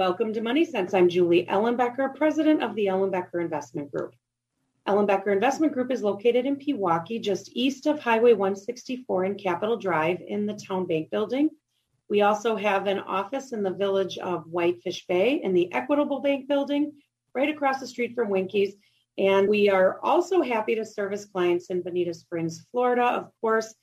Welcome to Money Sense. I'm Julie Ellenbecker, president of the Ellenbecker Investment Group. Ellenbecker Investment Group is located in Pewaukee, just east of Highway 164 and Capitol Drive in the Town Bank Building. We also have an office in the village of Whitefish Bay in the Equitable Bank Building, right across the street from Winkies. And we are also happy to service clients in Bonita Springs, Florida. Of course,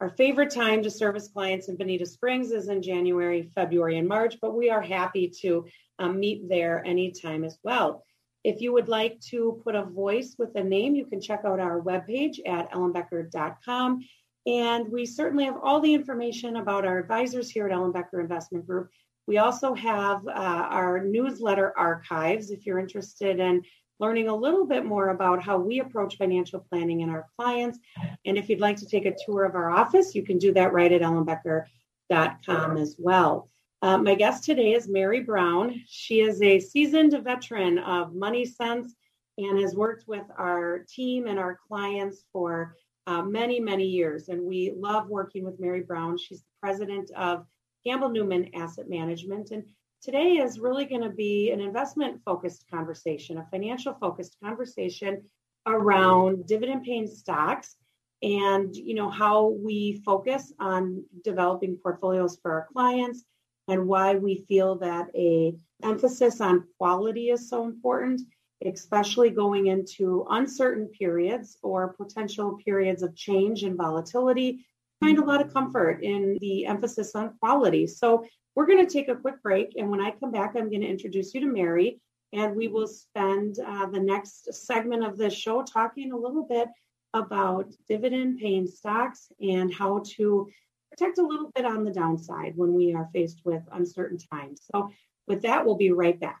our favorite time to service clients in Bonita Springs is in January, February, and March, but we are happy to um, meet there anytime as well. If you would like to put a voice with a name, you can check out our webpage at ellenbecker.com. And we certainly have all the information about our advisors here at Ellenbecker Investment Group. We also have uh, our newsletter archives if you're interested in learning a little bit more about how we approach financial planning in our clients. And if you'd like to take a tour of our office, you can do that right at ellenbecker.com as well. Uh, my guest today is Mary Brown. She is a seasoned veteran of Money Sense and has worked with our team and our clients for uh, many, many years. And we love working with Mary Brown. She's the president of Campbell Newman Asset Management. And Today is really going to be an investment focused conversation, a financial focused conversation around dividend paying stocks and you know how we focus on developing portfolios for our clients and why we feel that a emphasis on quality is so important especially going into uncertain periods or potential periods of change and volatility. Find a lot of comfort in the emphasis on quality. So we're going to take a quick break. And when I come back, I'm going to introduce you to Mary. And we will spend uh, the next segment of the show talking a little bit about dividend paying stocks and how to protect a little bit on the downside when we are faced with uncertain times. So, with that, we'll be right back.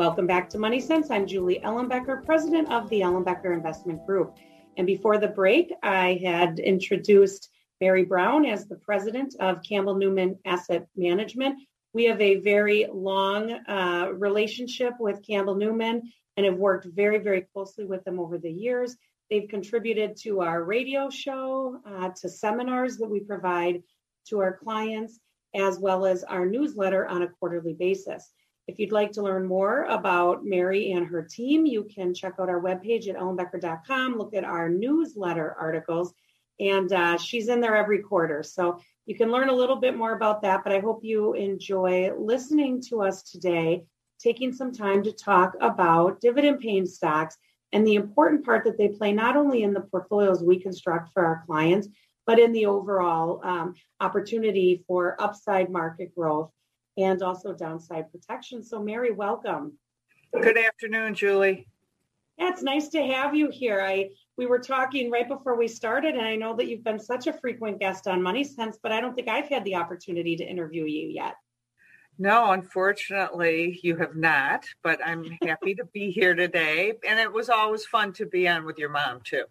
Welcome back to Money Sense. I'm Julie Ellenbecker, president of the Ellenbecker Investment Group. And before the break, I had introduced Mary Brown as the president of Campbell Newman Asset Management. We have a very long uh, relationship with Campbell Newman and have worked very, very closely with them over the years. They've contributed to our radio show, uh, to seminars that we provide to our clients, as well as our newsletter on a quarterly basis. If you'd like to learn more about Mary and her team, you can check out our webpage at ellenbecker.com, look at our newsletter articles, and uh, she's in there every quarter. So you can learn a little bit more about that. But I hope you enjoy listening to us today, taking some time to talk about dividend paying stocks and the important part that they play not only in the portfolios we construct for our clients, but in the overall um, opportunity for upside market growth and also downside protection. So, Mary, welcome. Good afternoon, Julie. Yeah, it's nice to have you here. I we were talking right before we started, and I know that you've been such a frequent guest on Money Sense, but I don't think I've had the opportunity to interview you yet. No, unfortunately, you have not, but I'm happy to be here today. And it was always fun to be on with your mom, too.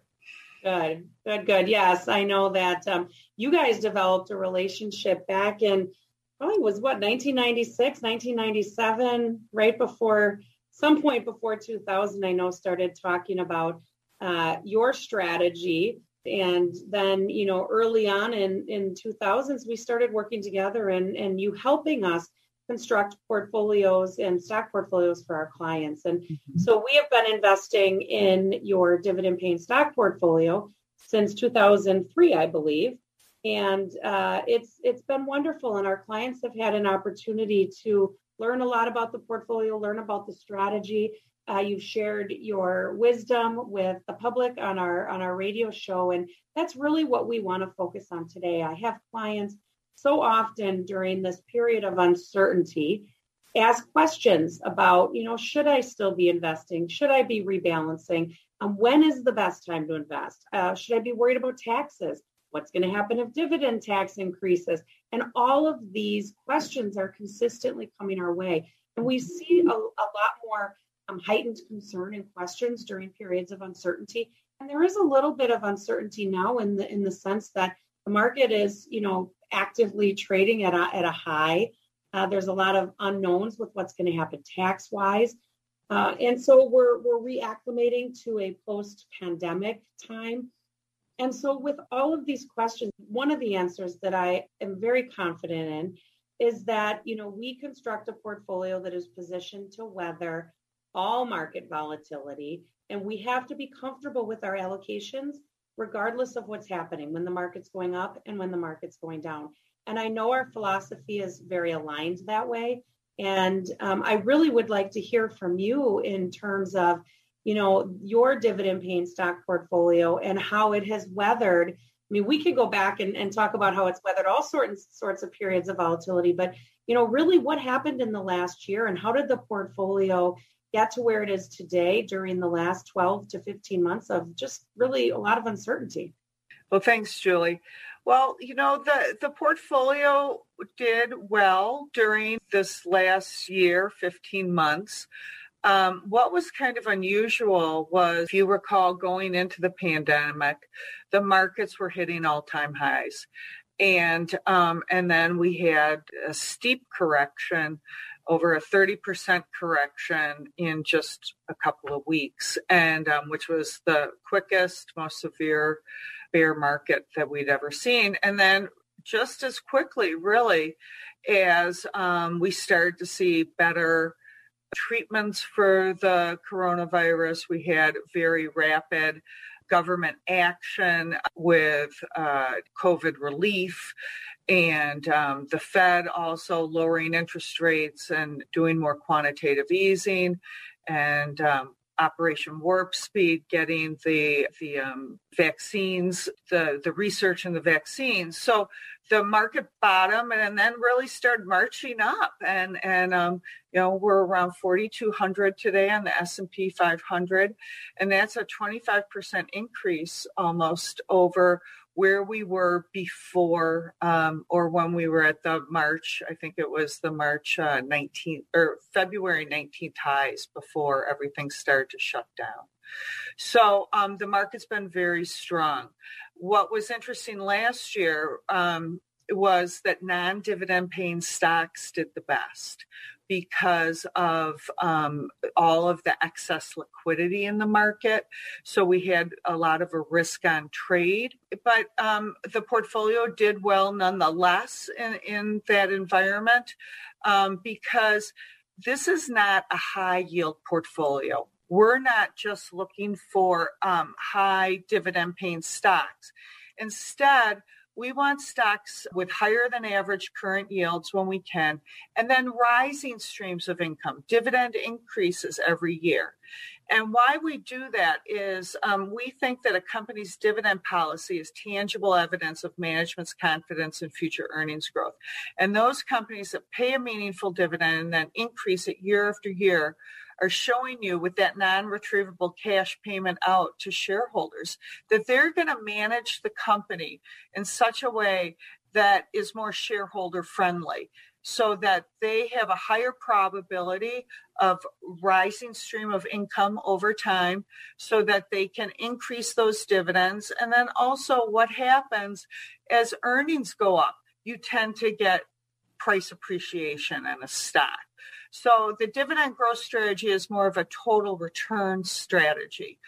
Good, good, good. Yes, I know that um, you guys developed a relationship back in probably was what 1996 1997 right before some point before 2000 i know started talking about uh, your strategy. And then you know early on in in 2000s we started working together and and you helping us construct portfolios and stock portfolios for our clients. And mm-hmm. so we have been investing in your dividend paying stock portfolio since 2003 i believe and uh, it's it's been wonderful and our clients have had an opportunity to learn a lot about the portfolio learn about the strategy uh, you've shared your wisdom with the public on our on our radio show and that's really what we want to focus on today i have clients so often during this period of uncertainty ask questions about you know should i still be investing should i be rebalancing Um, when is the best time to invest? Uh, should I be worried about taxes? What's going to happen if dividend tax increases? And all of these questions are consistently coming our way. And we see a, a lot more um, heightened concern and questions during periods of uncertainty. And there is a little bit of uncertainty now in the in the sense that the market is, you know, actively trading at a, at a high. Uh, there's a lot of unknowns with what's going to happen tax wise. Uh, and so we're, we're reacclimating to a post pandemic time. And so, with all of these questions, one of the answers that I am very confident in is that you know we construct a portfolio that is positioned to weather all market volatility. And we have to be comfortable with our allocations regardless of what's happening when the market's going up and when the market's going down. And i know our philosophy is very aligned that way. And um, I really would like to hear from you in terms of, you know, your dividend paying stock portfolio and how it has weathered. I mean, we could go back and, and talk about how it's weathered all sorts sorts of periods of volatility, but you know, really what happened in the last year and how did the portfolio get to where it is today during the last 12 to 15 months of just really a lot of uncertainty? Well, thanks, Julie. Well, you know, the, the portfolio did well during this last year, 15 months. Um, what was kind of unusual was, if you recall, going into the pandemic, the markets were hitting all-time highs, and um, and then we had a steep correction, over a 30% correction in just a couple of weeks, and um, which was the quickest, most severe bear market that we'd ever seen. And then just as quickly, really, as um, we started to see better treatments for the coronavirus, we had very rapid government action with uh, COVID relief and um, the Fed also lowering interest rates and doing more quantitative easing and um, Operation Warp Speed, getting the the um, vaccines, the the research and the vaccines. So the market bottom and then really started marching up, and and um, you know we're around 4,200 today on the S&P 500, and that's a 25 percent increase almost over where we were before um, or when we were at the March, I think it was the March uh, 19th or February 19th highs before everything started to shut down. So um, the market's been very strong. What was interesting last year um, was that non dividend paying stocks did the best because of um, all of the excess liquidity in the market. So we had a lot of a risk on trade, but um, the portfolio did well nonetheless in, in that environment um, because this is not a high yield portfolio. We're not just looking for um, high dividend paying stocks. Instead, we want stocks with higher than average current yields when we can, and then rising streams of income, dividend increases every year. And why we do that is um, we think that a company's dividend policy is tangible evidence of management's confidence in future earnings growth. And those companies that pay a meaningful dividend and then increase it year after year are showing you with that non-retrievable cash payment out to shareholders that they're going to manage the company in such a way that is more shareholder friendly so that they have a higher probability of rising stream of income over time so that they can increase those dividends and then also what happens as earnings go up you tend to get price appreciation in a stock so the dividend growth strategy is more of a total return strategy.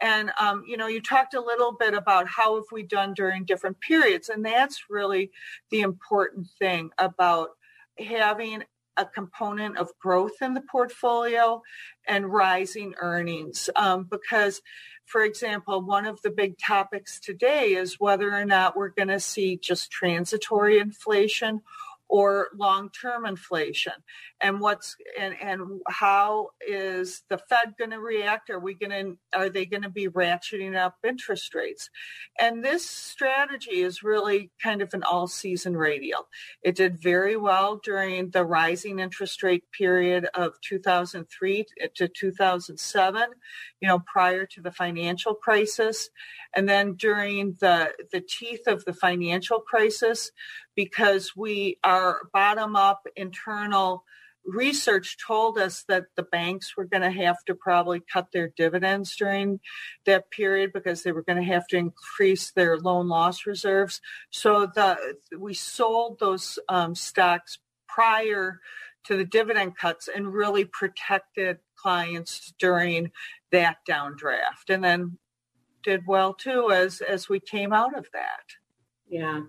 And um, you know, you talked a little bit about how have we done during different periods, and that's really the important thing about having a component of growth in the portfolio and rising earnings. Um, because, for example, one of the big topics today is whether or not we're going to see just transitory inflation or long-term inflation? And what's and and how is the fed going to react? Are we going to are they going to be ratcheting up interest rates? And this strategy is really kind of an all-season radial. It did very well during the rising interest rate period of 2003 to 2007 you know prior to the financial crisis. And then during the the teeth of the financial crisis because we our bottom up internal research told us that the banks were going to have to probably cut their dividends during that period because they were going to have to increase their loan loss reserves. So the we sold those um, stocks prior to the dividend cuts and really protected clients during that downdraft, and then did well too as as we came out of that. Yeah.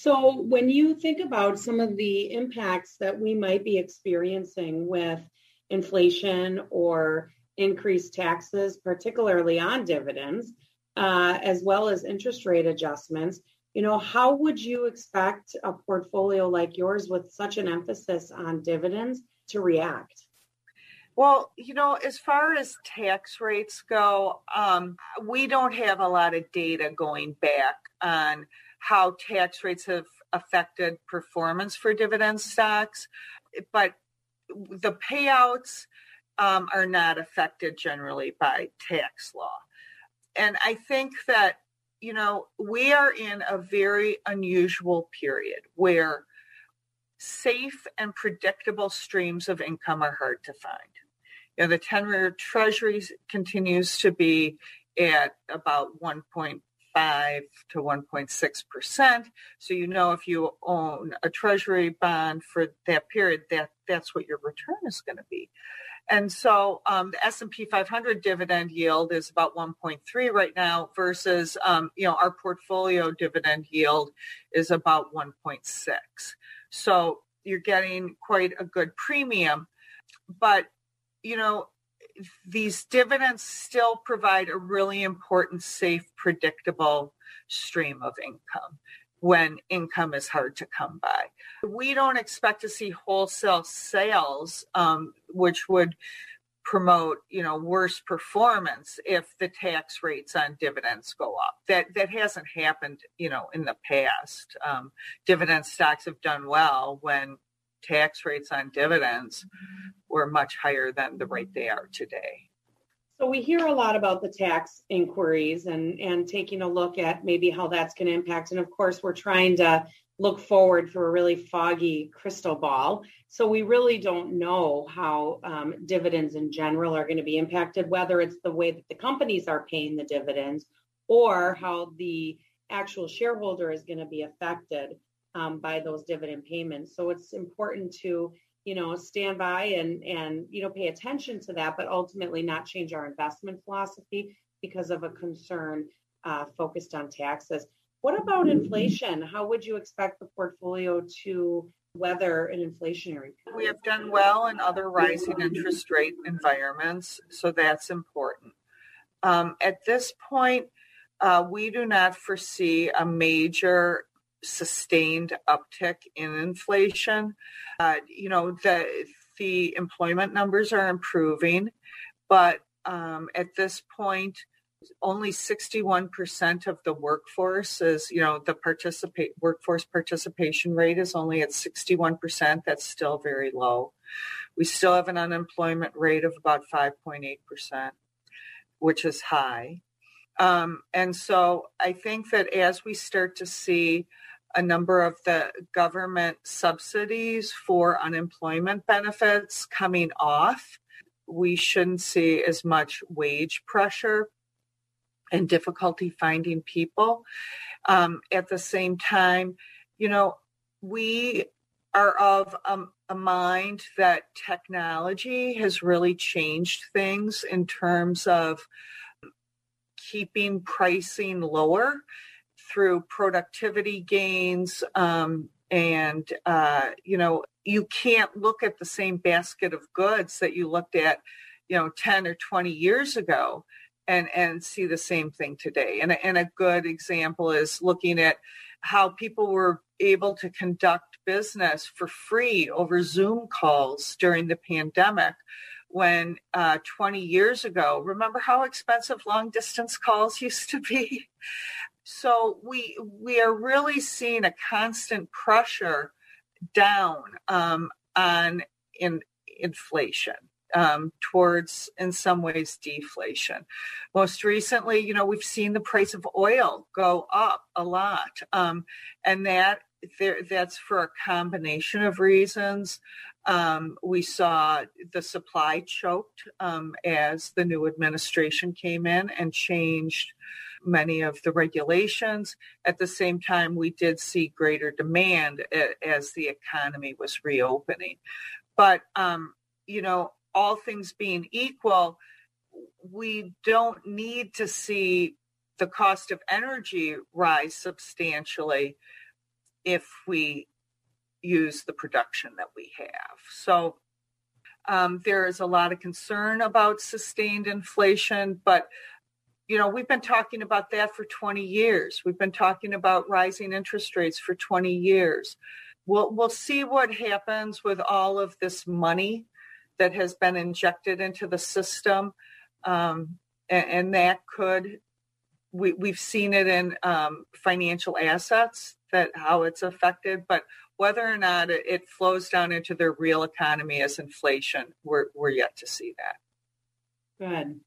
So, when you think about some of the impacts that we might be experiencing with inflation or increased taxes, particularly on dividends, uh, as well as interest rate adjustments, you know, how would you expect a portfolio like yours with such an emphasis on dividends to react? Well, you know, as far as tax rates go, um, we don't have a lot of data going back on how tax rates have affected performance for dividend stocks, but the payouts um, are not affected generally by tax law. And I think that, you know, we are in a very unusual period where safe and predictable streams of income are hard to find. You know, the 10 year treasury continues to be at about 1.5 5 to 1.6 percent. So you know if you own a treasury bond for that period, that that's what your return is going to be. And so um, the S&P 500 dividend yield is about 1.3 right now versus, um, you know, our portfolio dividend yield is about 1.6. So you're getting quite a good premium. But, you know, these dividends still provide a really important, safe, predictable stream of income when income is hard to come by. We don't expect to see wholesale sales, um, which would promote you know worse performance if the tax rates on dividends go up that that hasn't happened you know in the past um, dividend stocks have done well when tax rates on dividends were much higher than the rate they are today. So we hear a lot about the tax inquiries and and taking a look at maybe how that's going to impact. And of course, we're trying to look forward for a really foggy crystal ball. So we really don't know how um, dividends in general are going to be impacted, whether it's the way that the companies are paying the dividends or how the actual shareholder is going to be affected um, by those dividend payments. So it's important to you know stand by and and you know pay attention to that, but ultimately not change our investment philosophy because of a concern uh, focused on taxes. What about inflation? How would you expect the portfolio to weather an inflationary period? We have done well in other rising interest rate environments, so that's important. Um, at this point, uh, we do not foresee a major sustained uptick in inflation. Uh, you know, the the employment numbers are improving, but um, at this point, only 61% of the workforce is, you know, the participate workforce participation rate is only at 61%. That's still very low. We still have an unemployment rate of about 5.8%, which is high. Um, and so I think that as we start to see a number of the government subsidies for unemployment benefits coming off, we shouldn't see as much wage pressure and difficulty finding people. Um, at the same time, you know, we are of um, a mind that technology has really changed things in terms of keeping pricing lower through productivity gains um, and uh, you know you can't look at the same basket of goods that you looked at you know 10 or 20 years ago and and see the same thing today and, and a good example is looking at how people were able to conduct business for free over Zoom calls during the pandemic when uh, 20 years ago, remember how expensive long distance calls used to be? So we we are really seeing a constant pressure down um, on in inflation um, towards, in some ways, deflation. Most recently, you know, we've seen the price of oil go up a lot, um, and that there, that's for a combination of reasons. Um, we saw the supply choked um, as the new administration came in and changed many of the regulations. At the same time, we did see greater demand as the economy was reopening. But, um, you know, all things being equal, we don't need to see the cost of energy rise substantially if we use the production that we have. So um, there is a lot of concern about sustained inflation, but you know we've been talking about that for 20 years. We've been talking about rising interest rates for 20 years. We'll we'll see what happens with all of this money that has been injected into the system, um, and, and, that could we, we've seen it in um, financial assets that how it's affected, but whether or not it, flows down into their real economy as inflation, we're, we're yet to see that. Good.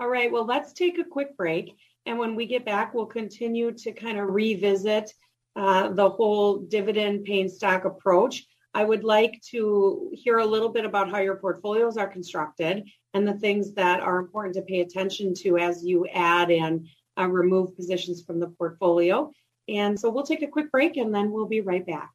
All right. Well, let's take a quick break. And when we get back, we'll continue to kind of revisit uh, the whole dividend paying stock approach. I would like to hear a little bit about how your portfolios are constructed and the things that are important to pay attention to as you add and uh, remove positions from the portfolio. And so we'll take a quick break and then we'll be right back.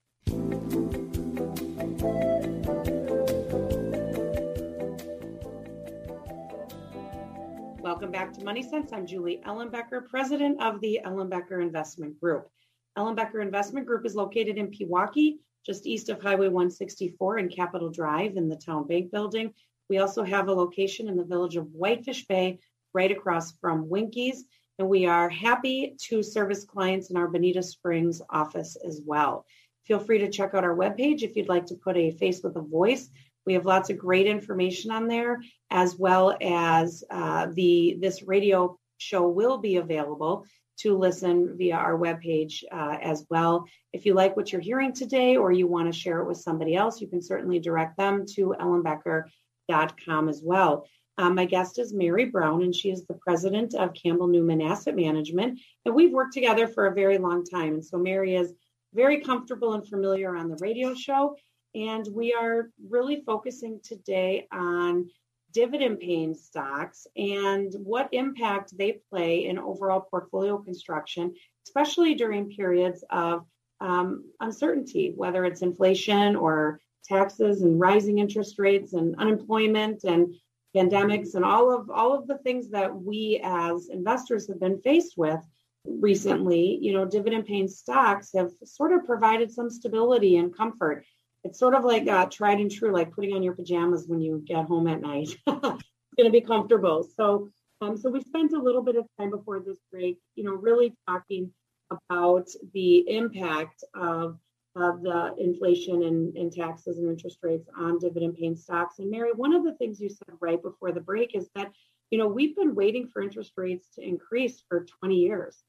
Welcome back to Money Sense. I'm Julie Ellenbecker, president of the Ellenbecker Investment Group. Ellenbecker Investment Group is located in Pewaukee, just east of Highway 164 and Capitol Drive in the Town Bank Building. We also have a location in the village of Whitefish Bay, right across from Winkies. And we are happy to service clients in our Bonita Springs office as well. Feel free to check out our webpage if you'd like to put a face with a voice. We have lots of great information on there, as well as uh, the this radio show will be available to listen via our webpage uh, as well. If you like what you're hearing today or you want to share it with somebody else, you can certainly direct them to ellenbecker.com as well. Um, my guest is Mary Brown, and she is the president of Campbell Newman Asset Management. And we've worked together for a very long time. And so Mary is very comfortable and familiar on the radio show. And we are really focusing today on dividend paying stocks and what impact they play in overall portfolio construction, especially during periods of um, uncertainty, whether it's inflation or taxes and rising interest rates and unemployment and pandemics and all of all of the things that we as investors have been faced with recently. You know dividend paying stocks have sort of provided some stability and comfort it's sort of like uh, tried and true like putting on your pajamas when you get home at night it's going to be comfortable so um, so we spent a little bit of time before this break you know really talking about the impact of of the inflation and, and taxes and interest rates on dividend paying stocks. And Mary, one of the things you said right before the break is that, you know, we've been waiting for interest rates to increase for 20 years.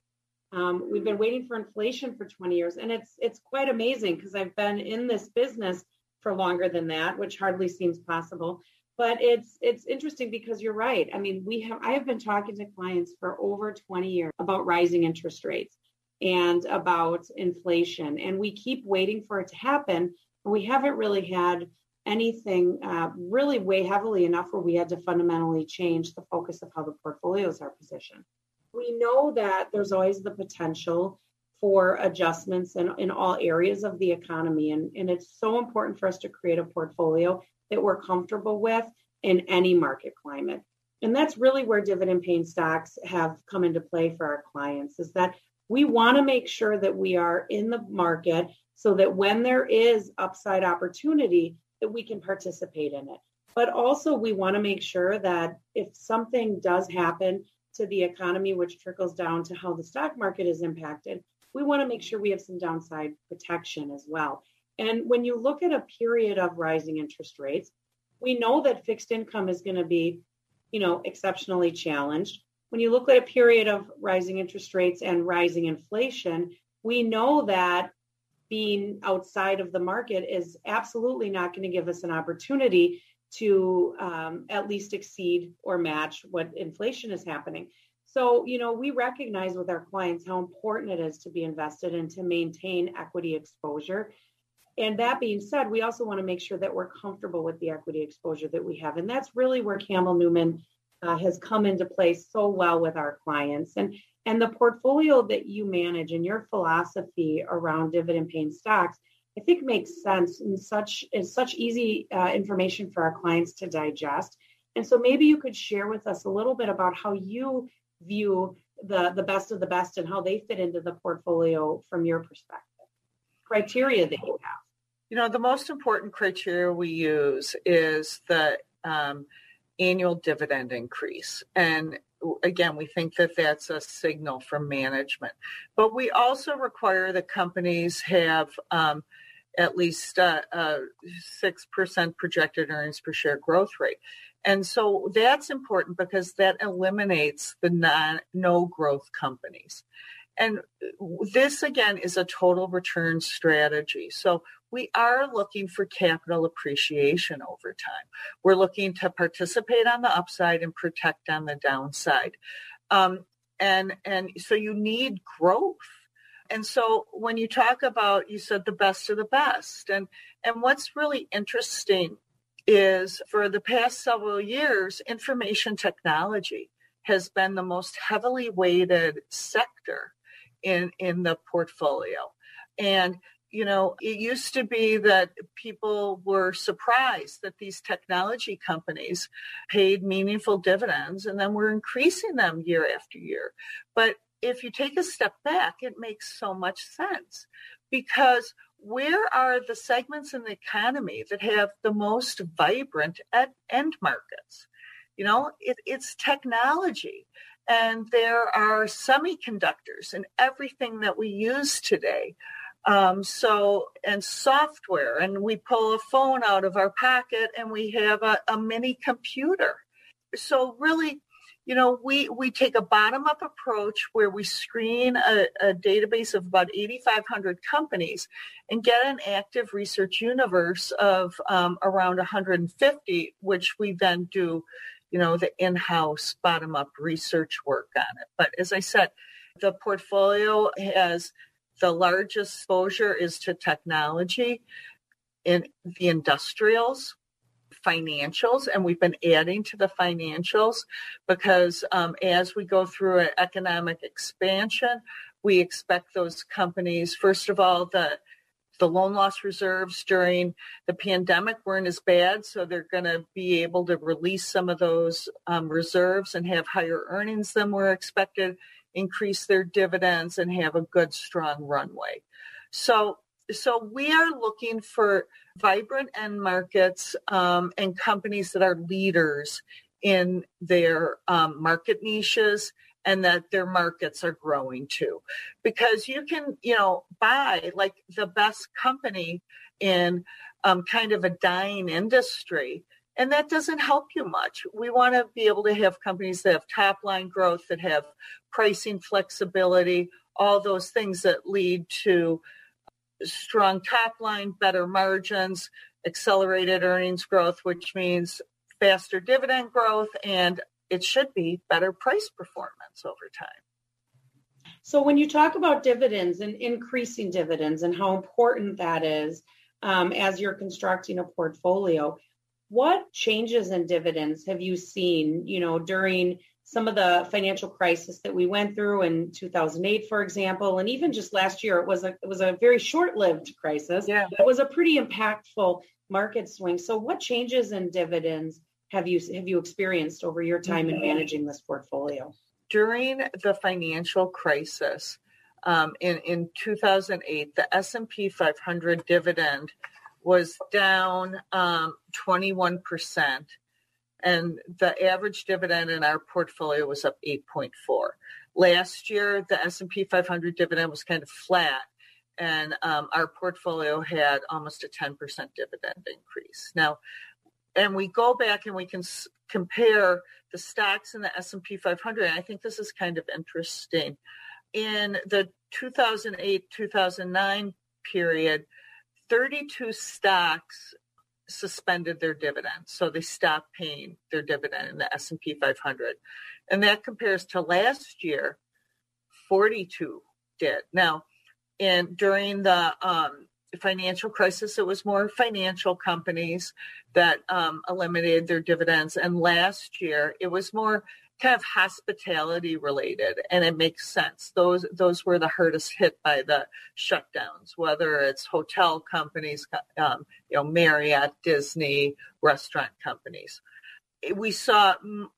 Um, we've been waiting for inflation for 20 years, and it's it's quite amazing because I've been in this business for longer than that, which hardly seems possible. But it's it's interesting because you're right. I mean, we have I have been talking to clients for over 20 years about rising interest rates and about inflation. And we keep waiting for it to happen. And we haven't really had anything uh, really weigh heavily enough where we had to fundamentally change the focus of how the portfolios are positioned. We know that there's always the potential for adjustments in, in all areas of the economy. And, and it's so important for us to create a portfolio that we're comfortable with in any market climate. And that's really where dividend paying stocks have come into play for our clients is that we want to make sure that we are in the market so that when there is upside opportunity that we can participate in it but also we want to make sure that if something does happen to the economy which trickles down to how the stock market is impacted we want to make sure we have some downside protection as well. And when you look at a period of rising interest rates, we know that fixed income is going to be, you know, exceptionally challenged. When you look at a period of rising interest rates and rising inflation, we know that being outside of the market is absolutely not going to give us an opportunity to um, at least exceed or match what inflation is happening. So, you know, we recognize with our clients how important it is to be invested and to maintain equity exposure. And that being said, we also want to make sure that we're comfortable with the equity exposure that we have. And that's really where Campbell Newman uh, has come into play so well with our clients. And and the portfolio that you manage and your philosophy around dividend paying stocks, I think makes sense and such is such easy uh, information for our clients to digest. And so maybe you could share with us a little bit about how you view the the best of the best and how they fit into the portfolio from your perspective. Criteria that you have. You know, the most important criteria we use is the um, annual dividend increase. And again, we think that that's a signal from management. But we also require that companies have um, at least uh, a 6% projected earnings per share growth rate. And so that's important because that eliminates the non, no growth companies. And this again is a total return strategy. So we are looking for capital appreciation over time. We're looking to participate on the upside and protect on the downside. Um, and and so you need growth. And so when you talk about you said the best of the best and and what's really interesting is for the past several years information technology has been the most heavily weighted sector in in the portfolio. And you know, it used to be that people were surprised that these technology companies paid meaningful dividends and then we're increasing them year after year. But if you take a step back, it makes so much sense because where are the segments in the economy that have the most vibrant end markets? You know, it, it's technology and there are semiconductors and everything that we use today. Um, so, and software, and we pull a phone out of our pocket and we have a, a mini computer. So, really, you know, we, we take a bottom up approach where we screen a, a database of about 8,500 companies and get an active research universe of um, around 150, which we then do you know, the in-house bottom-up research work on it. But as I said, the portfolio has the largest exposure is to technology in the industrials, financials, and we've been adding to the financials because um, as we go through an economic expansion, we expect those companies, first of all, the the loan loss reserves during the pandemic weren't as bad, so they're going to be able to release some of those um, reserves and have higher earnings than were expected, increase their dividends, and have a good, strong runway. So, so we are looking for vibrant end markets um, and companies that are leaders in their um, market niches and that their markets are growing too. Because you can, you know, buy like the best company in um, kind of a dying industry. And that doesn't help you much. We want to be able to have companies that have top line growth, that have pricing flexibility, all those things that lead to strong top line, better margins, accelerated earnings growth, which means faster dividend growth and it should be better price performance over time. So when you talk about dividends and increasing dividends and how important that is um, as you're constructing a portfolio, what changes in dividends have you seen, you know, during some of the financial crisis that we went through in 2008, for example, and even just last year, it was a it was a very short-lived crisis. Yeah, it was a pretty impactful market swing. So, what changes in dividends have you have you experienced over your time in managing this portfolio? During the financial crisis um, in in 2008, the S&P 500 dividend was down um, 21 percent, and the average dividend in our portfolio was up 8.4. Last year, the S&P 500 dividend was kind of flat, and um, our portfolio had almost a 10% dividend increase. Now, and we go back and we can s- compare the stocks in the S&P 500. And I think this is kind of interesting. In the 2008-2009 period, 32 stocks suspended their dividends, so they stopped paying their dividend in the S&P 500, and that compares to last year, 42 did. Now, and during the um, financial crisis, it was more financial companies that um, eliminated their dividends, and last year it was more kind of hospitality related and it makes sense. Those those were the hardest hit by the shutdowns whether it's hotel companies um, you know marriott disney restaurant companies. We saw m-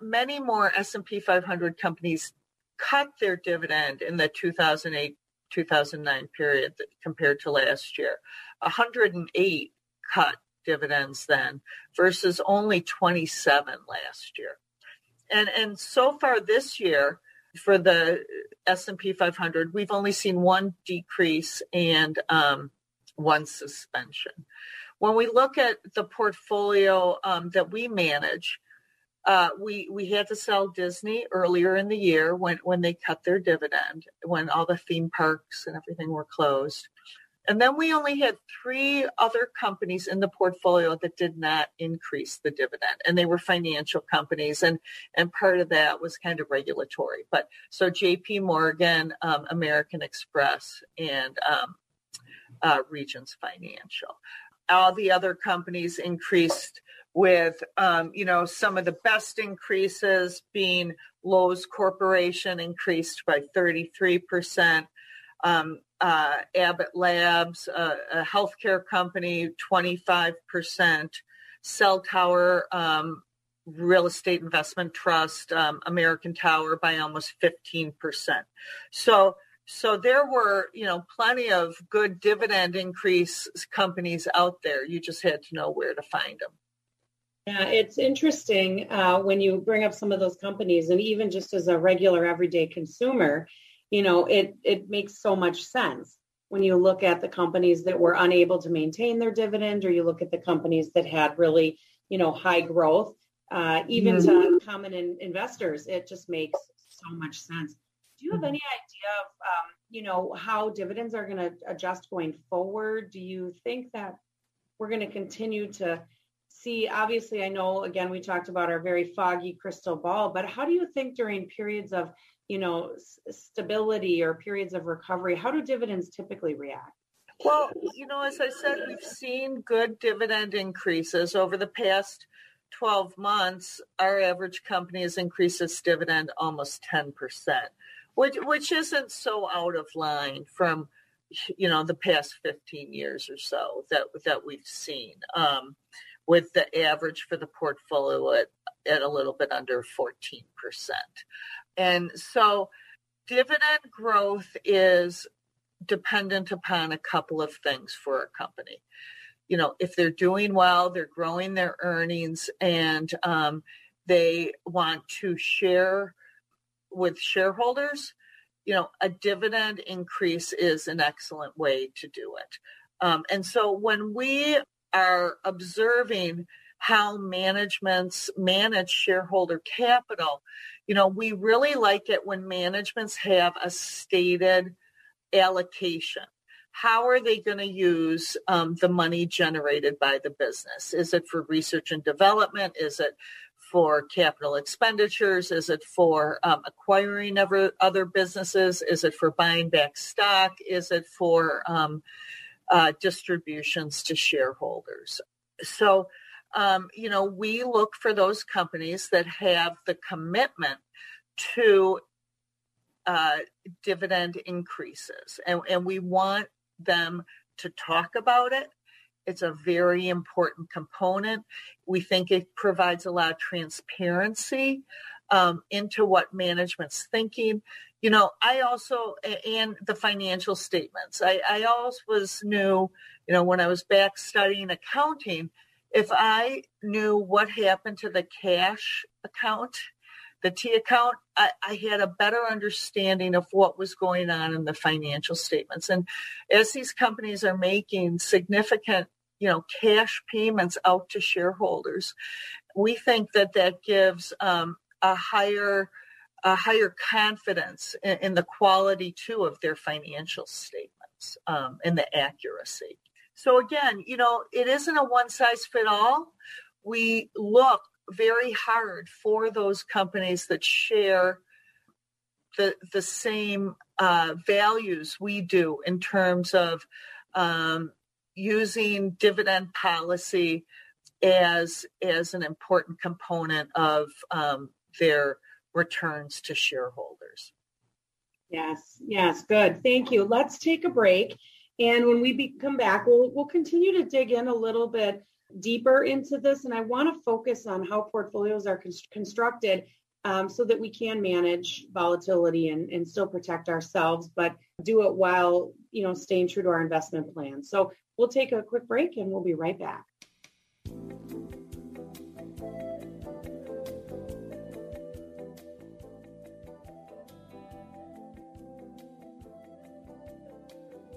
many more s&p 500 companies cut their dividend in the 2008 2009 period compared to last year. 108 cut dividends then versus only 27 last year and and so far this year for the S&P 500, we've only seen one decrease and um, one suspension. When we look at the portfolio um, that we manage, uh, we we had to sell Disney earlier in the year when when they cut their dividend, when all the theme parks and everything were closed. And then we only had three other companies in the portfolio that did not increase the dividend, and they were financial companies, and and part of that was kind of regulatory. But so J.P. Morgan, um, American Express, and um, uh, Regions Financial. All the other companies increased with um, you know some of the best increases being Lowe's Corporation increased by 33 percent. Um, uh, Abbott Labs, uh, a healthcare company, 25%, Cell Tower, um, Real Estate Investment Trust, um, American Tower by almost 15%. So, so there were, you know, plenty of good dividend increase companies out there. You just had to know where to find them. Yeah, it's interesting uh, when you bring up some of those companies, and even just as a regular everyday consumer, you know, it it makes so much sense when you look at the companies that were unable to maintain their dividend, or you look at the companies that had really, you know, high growth. Uh, even mm-hmm. to common in, investors, it just makes so much sense. Do you have any idea of, um, you know, how dividends are going to adjust going forward? Do you think that we're going to continue to see? Obviously, I know again we talked about our very foggy crystal ball, but how do you think during periods of you know stability or periods of recovery how do dividends typically react well you know as i said we've seen good dividend increases over the past 12 months our average company has increased its dividend almost 10% which which isn't so out of line from you know the past 15 years or so that that we've seen um, with the average for the portfolio at, at a little bit under 14%. And so dividend growth is dependent upon a couple of things for a company. You know, if they're doing well, they're growing their earnings, and um, they want to share with shareholders, you know, a dividend increase is an excellent way to do it. Um, and so when we are observing how managements manage shareholder capital, you know, we really like it when managements have a stated allocation. How are they going to use um, the money generated by the business? Is it for research and development? Is it for capital expenditures? Is it for um, acquiring other, other businesses? Is it for buying back stock? Is it for um, uh, distributions to shareholders? So um, you know, we look for those companies that have the commitment to uh, dividend increases, and, and we want them to talk about it. It's a very important component. We think it provides a lot of transparency um, into what management's thinking. You know, I also, and the financial statements. I, I always was knew, you know, when I was back studying accounting, if I knew what happened to the cash account the T account, I, I, had a better understanding of what was going on in the financial statements. And as these companies are making significant, you know, cash payments out to shareholders, we think that that gives um, a higher a higher confidence in, in, the quality too of their financial statements um, and the accuracy. So again, you know, it isn't a one size fit all. We look very hard for those companies that share the the same uh, values we do in terms of um, using dividend policy as as an important component of um, their returns to shareholders. Yes, yes, good. Thank you. Let's take a break. And when we be, come back, we'll, we'll continue to dig in a little bit deeper into this, and I want to focus on how portfolios are constructed um, so that we can manage volatility and, and still protect ourselves, but do it while you know staying true to our investment plan. So we'll take a quick break, and we'll be right back.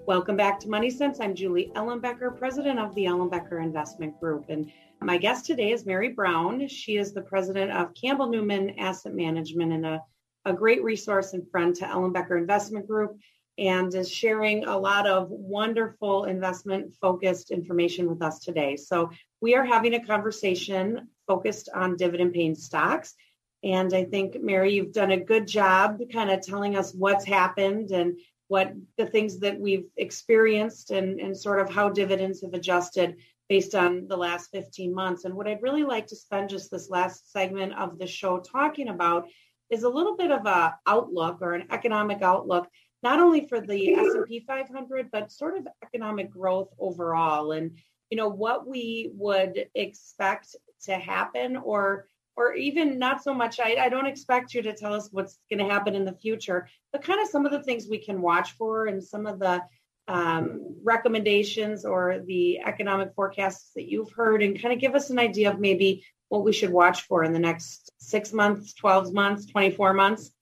Welcome back to Money Sense. I'm Julie Ellenbecker, president of the Ellenbecker Investment Group. And my guest today is Mary Brown. She is the president of Campbell Newman Asset Management and a, a great resource and friend to Ellenbecker Investment Group and is sharing a lot of wonderful investment focused information with us today. So we are having a conversation focused on dividend paying stocks. And I think, Mary, you've done a good job kind of telling us what's happened and what the things that we've experienced and, and sort of how dividends have adjusted based on the last 15 months. And what I'd really like to spend just this last segment of the show talking about is a little bit of a outlook or an economic outlook, not only for the S&P 500, but sort of economic growth overall. And, you know, what we would expect to happen or or even not so much. I, I don't expect you to tell us what's going to happen in the future but kind of some of the things we can watch for and some of the um, recommendations or the economic forecasts that you've heard and kind of give us an idea of maybe what we should watch for in the next six months 12 months 24 months.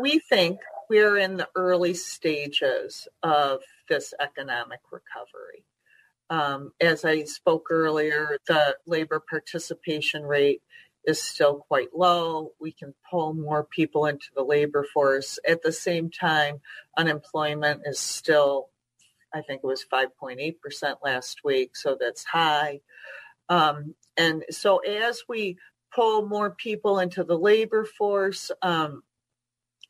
We think we're in the early stages of this economic recovery. Um, as I spoke earlier, the labor participation rate is still quite low. We can pull more people into the labor force. At the same time, unemployment is still, I think it was 5.8% last week, so that's high. Um, and so as we pull more people into the labor force, um,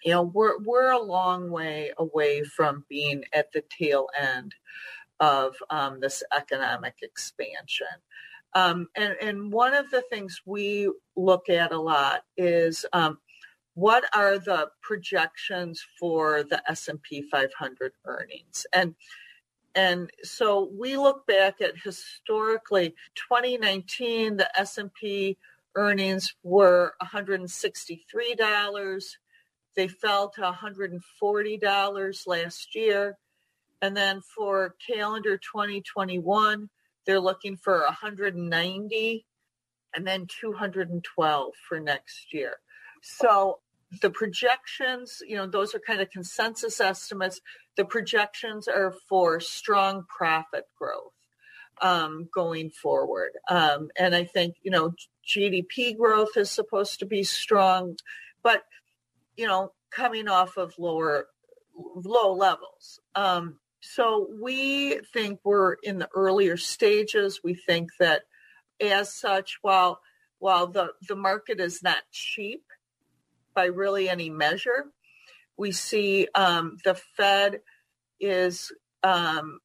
you know, we're, we're a long way away from being at the tail end of um, this economic expansion. Um, and, and one of the things we look at a lot is um, what are the projections for the S&P 500 earnings? And and so we look back at historically 2019 the S&P earnings were $163. They fell to $140 last year. And then for calendar 2021 they're looking for 190 and then 212 for next year. So the projections, you know, those are kind of consensus estimates. The projections are for strong profit growth um, going forward. Um, and I think, you know, GDP growth is supposed to be strong, but, you know, coming off of lower, low levels. Um, so we think we're in the earlier stages. We think that as such, while while the, the market is not cheap by really any measure, we see um, the Fed is um,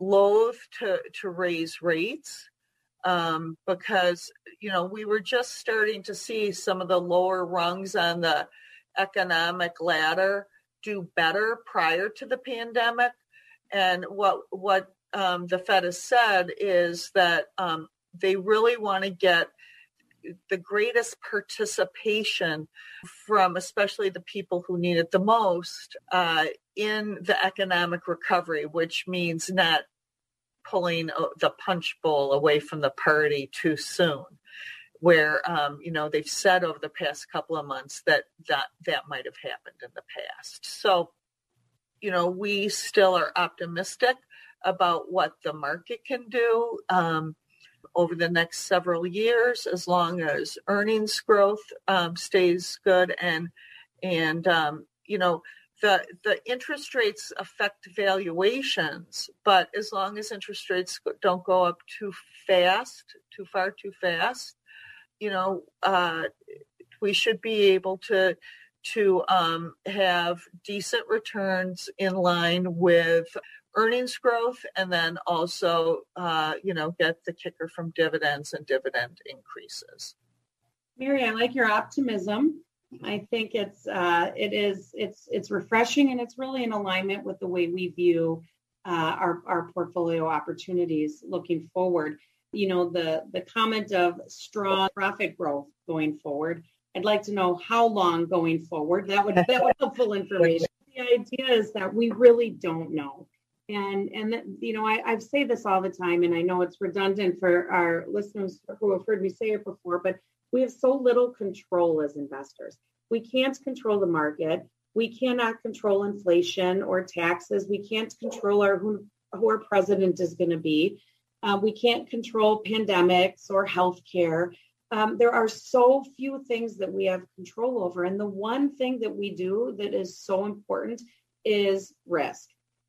loath to, to raise rates um, because, you know, we were just starting to see some of the lower rungs on the economic ladder do better prior to the pandemic. And what what um, the Fed has said is that um, they really want to get the greatest participation from especially the people who need it the most uh, in the economic recovery, which means not pulling the punch bowl away from the party too soon. where um, you know they've said over the past couple of months that that that might have happened in the past. So, you know, we still are optimistic about what the market can do um, over the next several years, as long as earnings growth um, stays good and and um, you know the the interest rates affect valuations, but as long as interest rates don't go up too fast, too far too fast, you know, uh, we should be able to to um, have decent returns in line with earnings growth, and then also, uh, you know, get the kicker from dividends and dividend increases. Mary, I like your optimism. I think it's uh, it is it's it's refreshing and it's really in alignment with the way we view uh, our our portfolio opportunities looking forward. You know the the comment of strong profit growth going forward. I'd like to know how long going forward. That would that would helpful information. The idea is that we really don't know, and and that, you know I, I say this all the time, and I know it's redundant for our listeners who have heard me say it before, but we have so little control as investors. We can't control the market. We cannot control inflation or taxes. We can't control our who, who our president is going to be. Uh, we can't control pandemics or healthcare. Um, there are so few things that we have control over. And the one thing that we do that is so important is risk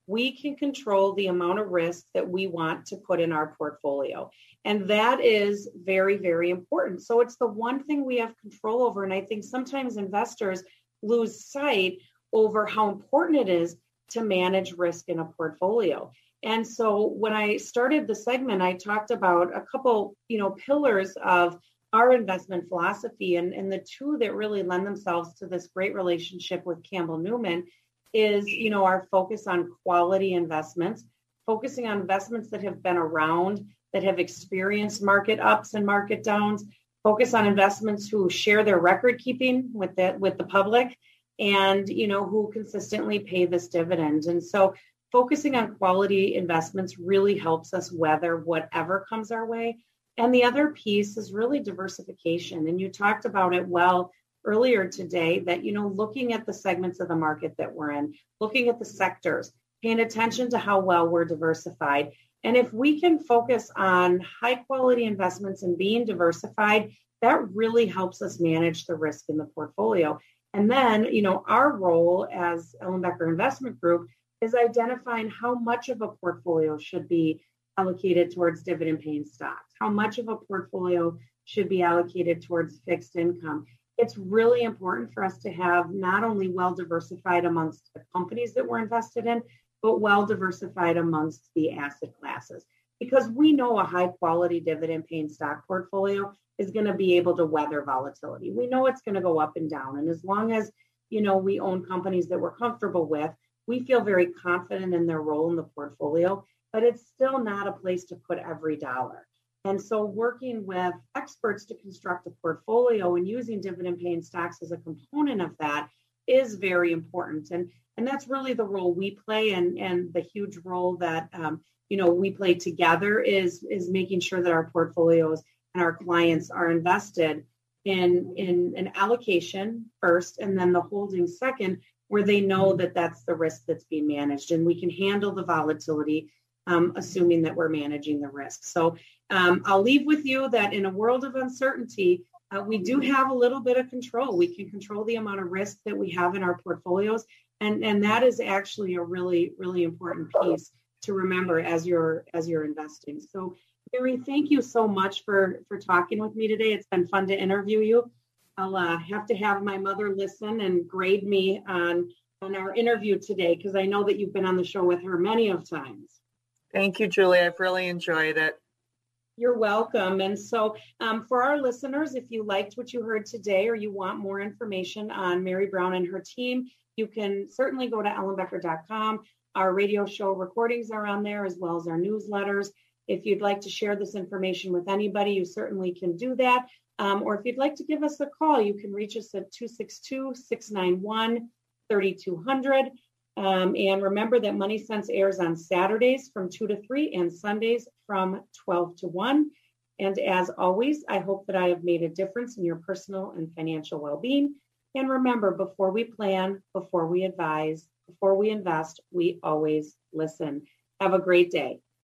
we can control the amount of risk that we want to put in our portfolio. And that is very, very important. So it's the one thing we have control over. And I think sometimes investors lose sight over how important it is to manage risk in a portfolio. And so when I started the segment, I talked about a couple, you know, pillars of our investment philosophy and, and the two that really lend themselves to this great relationship with Campbell Newman is, you know, our focus on quality investments, focusing on investments that have been around, that have experienced market ups and market downs, focus on investments who share their record keeping with the with the public and you know who consistently pay this dividend. And so focusing on quality investments really helps us weather whatever comes our way and the other piece is really diversification and you talked about it well earlier today that, you know, looking at the segments of the market that we're in, looking at the sectors, paying attention to how well we're diversified. And if we can focus on high quality investments and being diversified, that really helps us manage the risk in the portfolio. And then, you know, our role as Ellenbecker Investment Group is identifying how much of a portfolio should be allocated towards dividend paying stocks, how much of a portfolio should be allocated towards fixed income, it's really important for us to have not only well diversified amongst the companies that we're invested in, but well diversified amongst the asset classes. Because we know a high quality dividend paying stock portfolio is going to be able to weather volatility. We know it's going to go up and down. And as long as, you know, we own companies that we're comfortable with, we feel very confident in their role in the portfolio, but it's still not a place to put every dollar. And so, working with experts to construct a portfolio and using dividend paying stocks as a component of that is very important. And, and that's really the role we play, and, and the huge role that um, you know we play together is is making sure that our portfolios and our clients are invested in in an allocation first, and then the holding second, where they know that that's the risk that's being managed, and we can handle the volatility um, assuming that we're managing the risk. So um, I'll leave with you that in a world of uncertainty, uh, we do have a little bit of control. We can control the amount of risk that we have in our portfolios. And, and that is actually a really, really important piece to remember as you're as you're investing. So Mary, thank you so much for for talking with me today. It's been fun to interview you. I'll uh, have to have my mother listen and grade me on on our interview today because I know that you've been on the show with her many of times. Thank you, Julie. I've really enjoyed it. You're welcome. And so, um, for our listeners, if you liked what you heard today or you want more information on Mary Brown and her team, you can certainly go to ellenbecker.com. Our radio show recordings are on there as well as our newsletters. If you'd like to share this information with anybody, you certainly can do that. Um, or if you'd like to give us a call, you can reach us at 262 691 3200. Um, and remember that Money Sense airs on Saturdays from 2 to 3 and Sundays from 12 to 1. And as always, I hope that I have made a difference in your personal and financial well being. And remember, before we plan, before we advise, before we invest, we always listen. Have a great day.